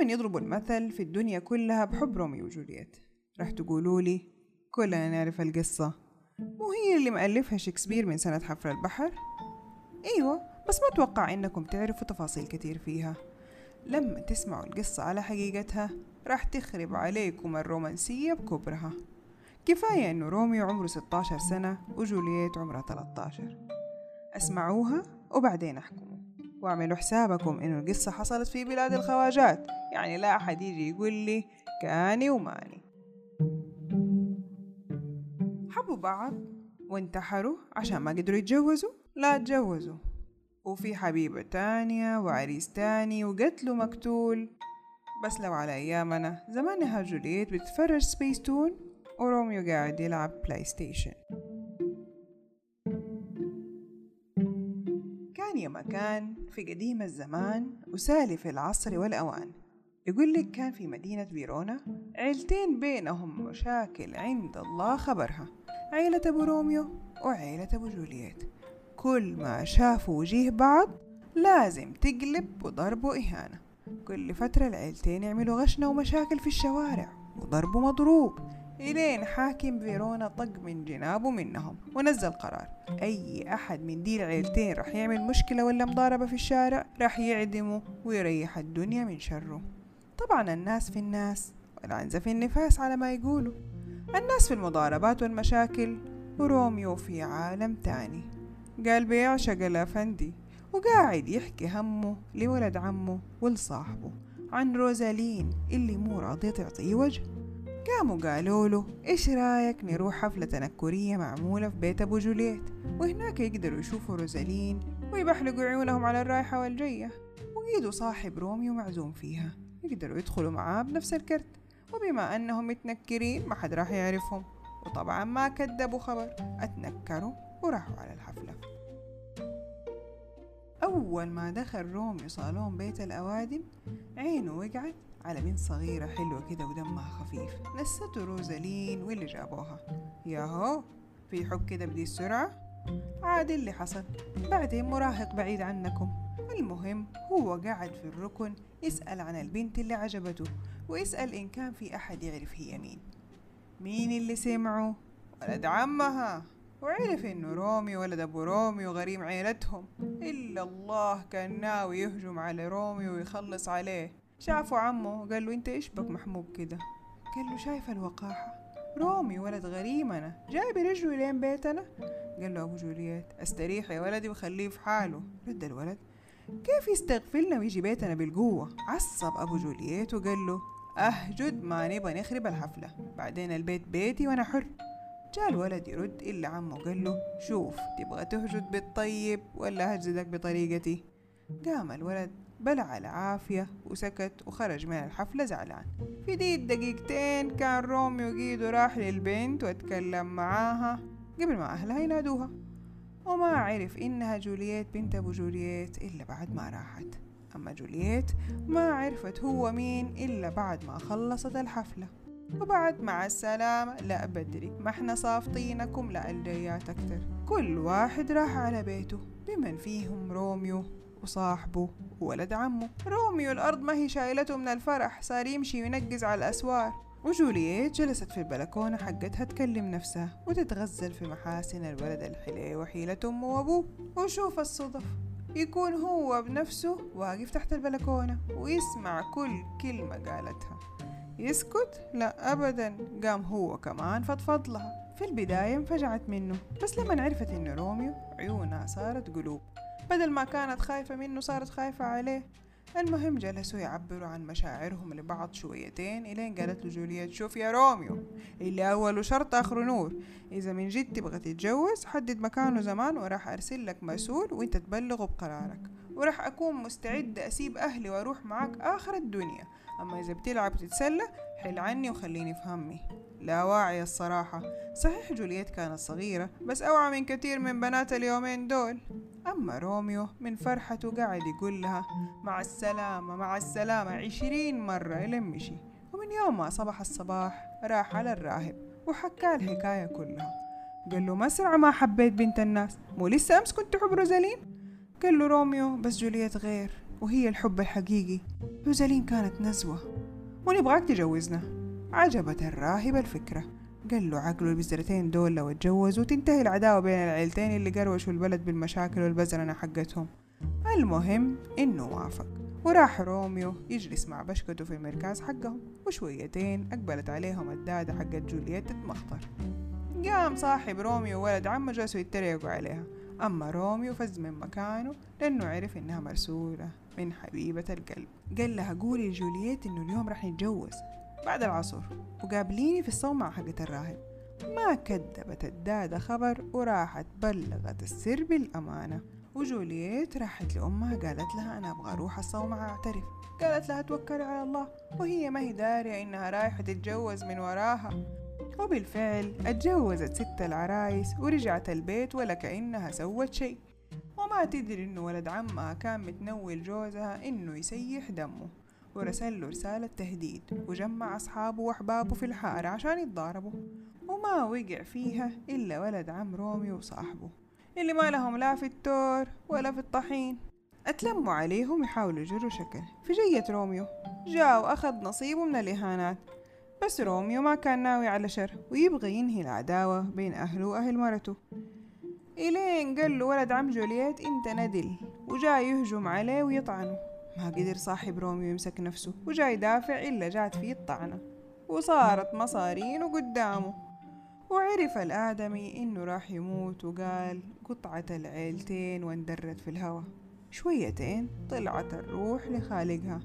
دايما يضربوا المثل في الدنيا كلها بحب روميو وجولييت. راح تقولوا لي كلنا نعرف القصة. مو هي اللي مألفها شكسبير من سنة حفر البحر؟ أيوة بس ما أتوقع إنكم تعرفوا تفاصيل كتير فيها. لما تسمعوا القصة على حقيقتها راح تخرب عليكم الرومانسية بكبرها. كفاية إنه روميو عمره 16 سنة وجولييت عمرها 13 أسمعوها وبعدين أحكموا. واعملوا حسابكم إنه القصة حصلت في بلاد الخواجات. يعني لا أحد يجي يقول لي كاني وماني. حبوا بعض وانتحروا عشان ما قدروا يتجوزوا؟ لا تجوزوا. وفي حبيبة تانية وعريس تاني وقتلوا مقتول. بس لو على أيامنا زمانها جولييت بتتفرج سبيستون وروميو قاعد يلعب PlayStation كان في قديم الزمان وسالف العصر والأوان. يقول لك كان في مدينة فيرونا عيلتين بينهم مشاكل عند الله خبرها. عيلة أبو روميو وعيلة أبو جولييت. كل ما شافوا وجيه بعض لازم تقلب وضرب وإهانة. كل فترة العيلتين يعملوا غشنا ومشاكل في الشوارع وضرب مضروب. إلين حاكم فيرونا طق من جنابه منهم ونزل قرار. أي أحد من دي العيلتين راح يعمل مشكلة ولا مضاربة في الشارع راح يعدمه ويريح الدنيا من شره. طبعا الناس في الناس والعنزة في النفاس على ما يقولوا. الناس في المضاربات والمشاكل وروميو في عالم تاني. قال بيعشق الأفندي وقاعد يحكي همه لولد عمه ولصاحبه عن روزالين اللي مو راضية تعطيه وجه. قاموا قالوا له إيش رأيك نروح حفلة تنكرية معمولة في بيت أبو جوليت وهناك يقدروا يشوفوا روزالين ويبحلقوا عيونهم على الرايحة والجاية وقيدوا صاحب روميو معزوم فيها. يقدروا يدخلوا معاه بنفس الكرت. وبما أنهم متنكرين ما حد راح يعرفهم. وطبعا ما كذبوا خبر. أتنكروا وراحوا على الحفلة. أول ما دخل روميو صالون بيت الأوادم عينه وقعت على بنت صغيرة حلوة كده ودمها خفيف. نسته روزالين واللي جابوها. ياهو في حب كده بدي السرعة؟ عادي اللي حصل. بعدين مراهق بعيد عنكم. المهم هو قاعد في الركن يسأل عن البنت اللي عجبته ويسأل إن كان في أحد يعرف هي مين. مين اللي سمعه؟ ولد عمها. وعرف إنه رومي ولد أبو رومي وغريم عيلتهم. إلا الله كان ناوي يهجم على رومي ويخلص عليه. شافوا عمه قال له أنت إيش بك محموق كده؟ قال له شايف الوقاحة؟ رومي ولد غريمنا. جاي برجله لين بيتنا. قال له أبو جولييت أستريح يا ولدي وخليه في حاله. رد الولد كيف يستغفلنا ويجي بيتنا بالقوة؟ عصب أبو جولييت وقال له اهجد ما نبغى نخرب الحفلة. بعدين البيت بيتي وأنا حر. جاء الولد يرد إلا عمه قال له شوف تبغى تهجد بالطيب ولا هجدك بطريقتي؟ قام الولد بلع العافية وسكت وخرج من الحفلة زعلان. في دي الدقيقتين كان روميو قيدو راح للبنت واتكلم معاها قبل ما أهلها ينادوها. وما عرف إنها جولييت بنت أبو جولييت إلا بعد ما راحت. أما جولييت ما عرفت هو مين إلا بعد ما خلصت الحفلة. وبعد مع السلامة لا بدري ما إحنا صافطينكم لا الجيات أكتر كل واحد راح على بيته. بمن فيهم روميو؟ وصاحبه وولد عمه. روميو الأرض ما هي شايلته من الفرح صار يمشي وينقز على الأسوار. وجولييت جلست في البلكونة حقتها تكلم نفسها وتتغزل في محاسن الولد الحليو وحيلة أمه وأبوه. وشوف الصدف يكون هو بنفسه واقف تحت البلكونة ويسمع كل كلمة قالتها. يسكت؟ لا أبدا. قام هو كمان فضفض لها في البداية انفجعت منه بس لما عرفت إنه روميو عيونها صارت قلوب. بدل ما كانت خايفة منه صارت خايفة عليه. المهم جلسوا يعبروا عن مشاعرهم لبعض شويتين إلين قالت له جولييت شوف يا روميو اللي أوله شرط آخره نور. إذا من جد تبغى تتجوز حدد مكان وزمان وراح أرسل لك مسؤول وإنت تبلغه بقرارك. وراح أكون مستعدة أسيب أهلي وأروح معاك آخر الدنيا. أما إذا بتلعب وتتسلى حل عني وخليني في همي. لا واعية الصراحة. صحيح جولييت كانت صغيرة بس أوعى من كثير من بنات اليومين دول. أما روميو من فرحته قاعد يقول لها مع السلامة مع السلامة عشرين مرة إلين مشي. ومن يوم ما صبح الصباح راح على الراهب وحكى الحكاية كلها. قال له مسرع ما حبيت بنت الناس. مو لسه أمس كنت تحب روزالين قال له روميو بس جولييت غير وهي الحب الحقيقي. روزالين كانت نزوة ونبغاك تجوزنا. عجبت الراهب الفكرة. قال له عقله البزرتين دول لو اتجوزوا تنتهي العداوة بين العيلتين اللي قروشوا البلد بالمشاكل والبزرنة حقتهم. المهم إنه وافق. وراح روميو يجلس مع بشكته في المركاز حقهم وشويتين أقبلت عليهم الدادة حقت جولييت تتمخطر. قام صاحب روميو وولد عمه جلسوا يتريقوا عليها. أما روميو فز من مكانه لأنه عرف إنها مرسولة من حبيبة القلب. قال لها قولي لجولييت إنه اليوم راح نتجوز بعد العصر وقابليني في الصومعة حقت الراهب ما كذبت الدادة خبر وراحت بلغت السر بالأمانة. وجولييت راحت لأمها قالت لها أنا أبغى أروح الصومعة أعترف. قالت لها توكلي على الله. وهي ما هي دارية إنها رايحة تتجوز من وراها. وبالفعل اتجوزت ست العرايس ورجعت البيت ولا كأنها سوت شيء. وما تدري إنه ولد عمها كان متنوي لجوزها إنه يسيح دمه. ورسل له رسالة تهديد وجمع أصحابه وأحبابه في الحارة عشان يتضاربوا. وما وقع فيها إلا ولد عم روميو وصاحبه اللي ما لهم لا في التور ولا في الطحين. أتلموا عليهم يحاولوا يجروا شكل. في جية روميو جاء وأخذ نصيبه من الإهانات. بس روميو ما كان ناوي على شر ويبغى ينهي العداوة بين أهله وأهل مرته. إلين قال له ولد عم جولييت إنت ندل وجاي يهجم عليه ويطعنه. ما قدر صاحب روميو يمسك نفسه وجاي يدافع إلا جات فيه الطعنة. وصارت مصارينه قدامه وعرف الآدمي إنه راح يموت وقال قطيعة العيلتين واندرت في الهوا. شويتين طلعت الروح لخالقها.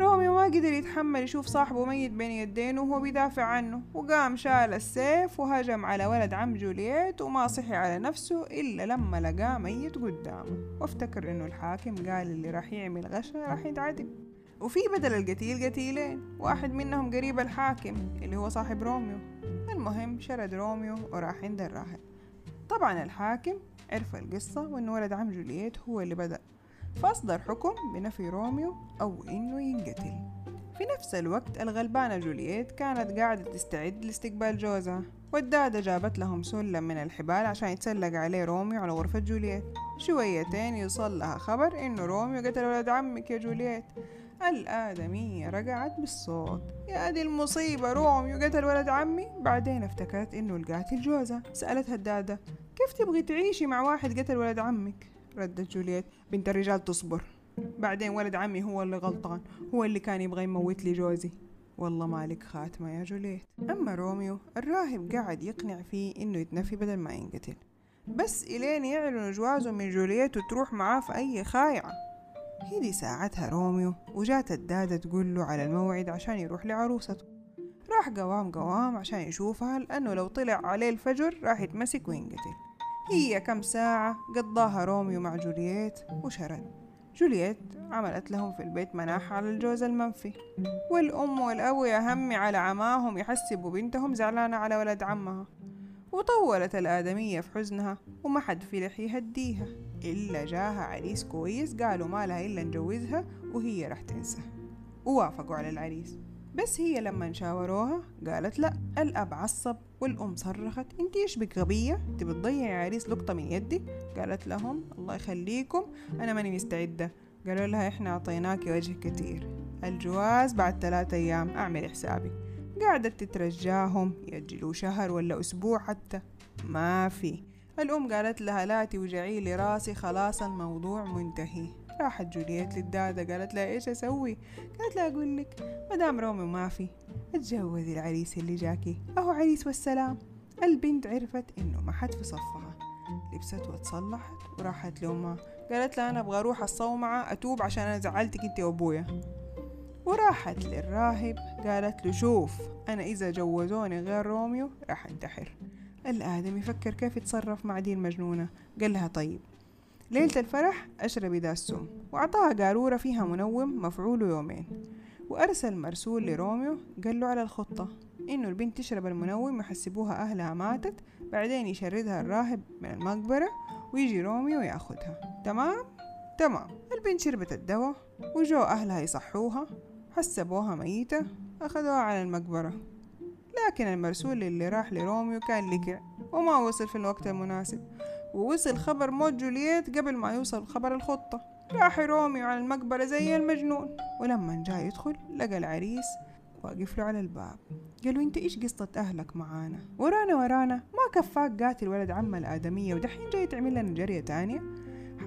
روميو ما قدر يتحمل يشوف صاحبه ميت بين يدينه وهو بيدافع عنه وقام شال السيف وهجم على ولد عم جولييت وما صحي على نفسه إلا لما لقاه ميت قدامه. وافتكر إنه الحاكم قال اللي راح يعمل هوشة راح يتعدم. وفي بدل القتيل قتيلين واحد منهم قريب الحاكم اللي هو صاحب روميو. المهم شرد روميو وراح عند الراهب. طبعا الحاكم عرف القصة وإنه ولد عم جولييت هو اللي بدأ. فأصدر حكم بنفي روميو أو إنه ينقتل. في نفس الوقت الغلبانة جولييت كانت قاعدة تستعد لاستقبال جوزها والدادة جابت لهم سلم من الحبال عشان يتسلق عليه روميو على غرفة جولييت. شويتين يوصل لها خبر إنه روميو قتل ولد عمك يا جولييت. الآدمية رجعت بالصوت. يا دي المصيبة روميو قتل ولد عمي. بعدين افتكرت إنه القاتل جوزها سألتها الدادة كيف تبغي تعيشي مع واحد قتل ولد عمك؟ ردت جولييت بنت الرجال تصبر. بعدين ولد عمي هو اللي غلطان هو اللي كان يبغى يموت لي جوزي. والله مالك خاتمة يا جولييت. أما روميو الراهب قاعد يقنع فيه إنه يتنفي بدل ما ينقتل. بس إلين يعلن جوازه من جولييت وتروح معاه في أي خايعة. هدي ساعتها روميو وجات الدادة تقول له على الموعد عشان يروح لعروسته. راح قوام قوام عشان يشوفها لأنه لو طلع عليه الفجر راح يتمسك وينقتل. هي كم ساعة قضاها روميو مع جولييت وشرد. جولييت عملت لهم في البيت مناحة على الجوز المنفي. والأم والأبو يهمي على عماهم يحسبوا بنتهم زعلانة على ولد عمها. وطولت الآدمية في حزنها وما حد فلح يهديها. إلا جاها عريس كويس قالوا ما لها إلا نجوزها وهي راح تنسى. ووافقوا على العريس. بس هي لما شاوروها قالت لا الأب عصب والأم صرخت انتي إيش بك غبية؟ انتي بتضيعي عريس لقطة من يدك؟ قالت لهم الله يخليكم أنا ماني مستعدة. قالوا لها إحنا أعطيناكي وجه كتير. الجواز بعد ثلاثة أيام أعمل حسابك قعدت تترجاهم يأجلوا شهر ولا أسبوع حتى. ما في. الأم قالت لها لا توجعي لي راسي خلاص الموضوع منتهي. راحت جولييت للدادة قالت لها إيش أسوي؟ قالت لها أقول لك مدام رومي ما في اتجوزي العريس اللي جاكي. أهو عريس والسلام. البنت عرفت إنه ما حد في صفها. لبست وتصلحت وراحت لأمها. قالت لها أنا أبغى أروح الصومعة أتوب عشان أنا زعلتك أنت وأبويا. وراحت للراهب قالت له شوف أنا إذا جوزوني غير روميو راح انتحر. الآدمي فكر كيف يتصرف مع دي المجنونة قال لها طيب ليلة الفرح أشربي ذا السم وأعطاها قارورة فيها منوم مفعوله يومين. وأرسل مرسول لروميو قال له على الخطة إنه البنت تشرب المنوم ويحسبوها أهلها ماتت بعدين يشردها الراهب من المقبرة ويجي روميو ياخدها. تمام؟ تمام. البنت شربت الدواء وجو أهلها يصحوها حسبوها ميتة أخذوها على المقبرة. لكن المرسول اللي راح لروميو كان لكع وما وصل في الوقت المناسب. ووصل خبر موت جولييت قبل ما يوصل خبر الخطة. راح روميو على المقبرة زي المجنون ولما جاء يدخل لقى العريس واقف له على الباب. قال له أنت إيش قصة أهلك معانا؟ ورانا ورانا ما كفاك قاتل ولد عم الآدمية ودحين جاي تعمل لنا جرية تانية؟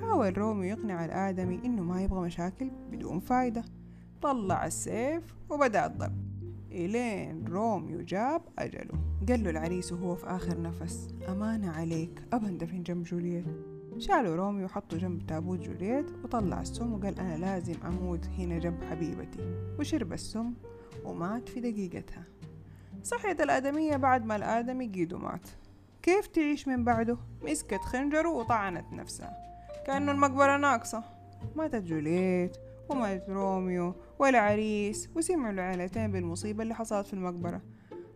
حاول روميو يقنع الآدمي إنه ما يبغى مشاكل بدون فايدة. طلع السيف وبدأ الضرب. إلين روميو جاب أجله. قال له العريس وهو في آخر نفس أمانة عليك أبا أندفن جنب جولييت؟ شالوا روميو وحطوا جنب تابوت جولييت وطلع السم وقال أنا لازم أموت هنا جنب حبيبتي. وشرب السم ومات في دقيقتها. صحيت الآدمية بعد ما الآدمي قيدو مات. كيف تعيش من بعده؟ مسكت خنجره وطعنت نفسها. كأنه المقبرة ناقصة. ماتت جولييت. ومات روميو والعريس وسمعوا العائلتين بالمصيبة اللي حصلت في المقبرة.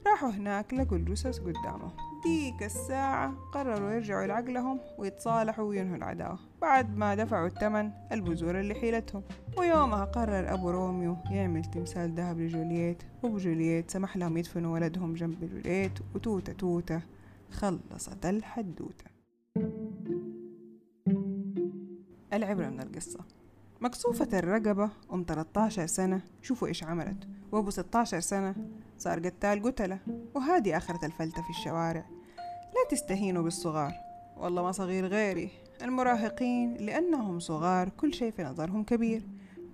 راحوا هناك لقوا الجثث قدامهم ديك الساعة قرروا يرجعوا لعقلهم ويتصالحوا وينهوا العداوة. بعد ما دفعوا الثمن البزورة اللي حيلتهم. ويومها قرر أبو روميو يعمل تمثال ذهب لجولييت. وأبو سمح لهم يدفنوا ولدهم جنب جولييت وتوتة توتة خلصت الحدوتة. العبرة من القصة. مكسوفة الرقبة أم 13 سنة شوفوا إيش عملت. وأبو 16 سنة صار قتال قتلة وهادي آخرة الفلتة في الشوارع. لا تستهينوا بالصغار. والله ما صغير غيري. المراهقين لأنهم صغار كل شيء في نظرهم كبير.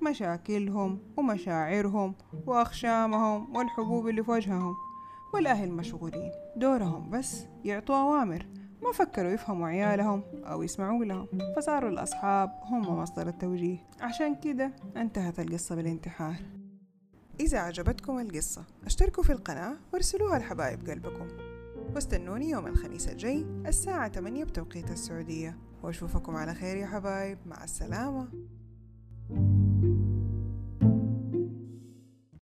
مشاكلهم ومشاعرهم وأخشامهم والحبوب اللي في وجههم. والأهل مشغولين. دورهم بس يعطوا أوامر. ما فكروا يفهموا عيالهم أو يسمعوا لهم فصاروا الأصحاب هم مصدر التوجيه. عشان كده انتهت القصة بالانتحار. إذا عجبتكم القصة اشتركوا في القناة وارسلوها لحبايب قلبكم. واستنوني يوم الخميس الجاي الساعة 8 بتوقيت السعودية. وأشوفكم على خير يا حبايب. مع السلامة.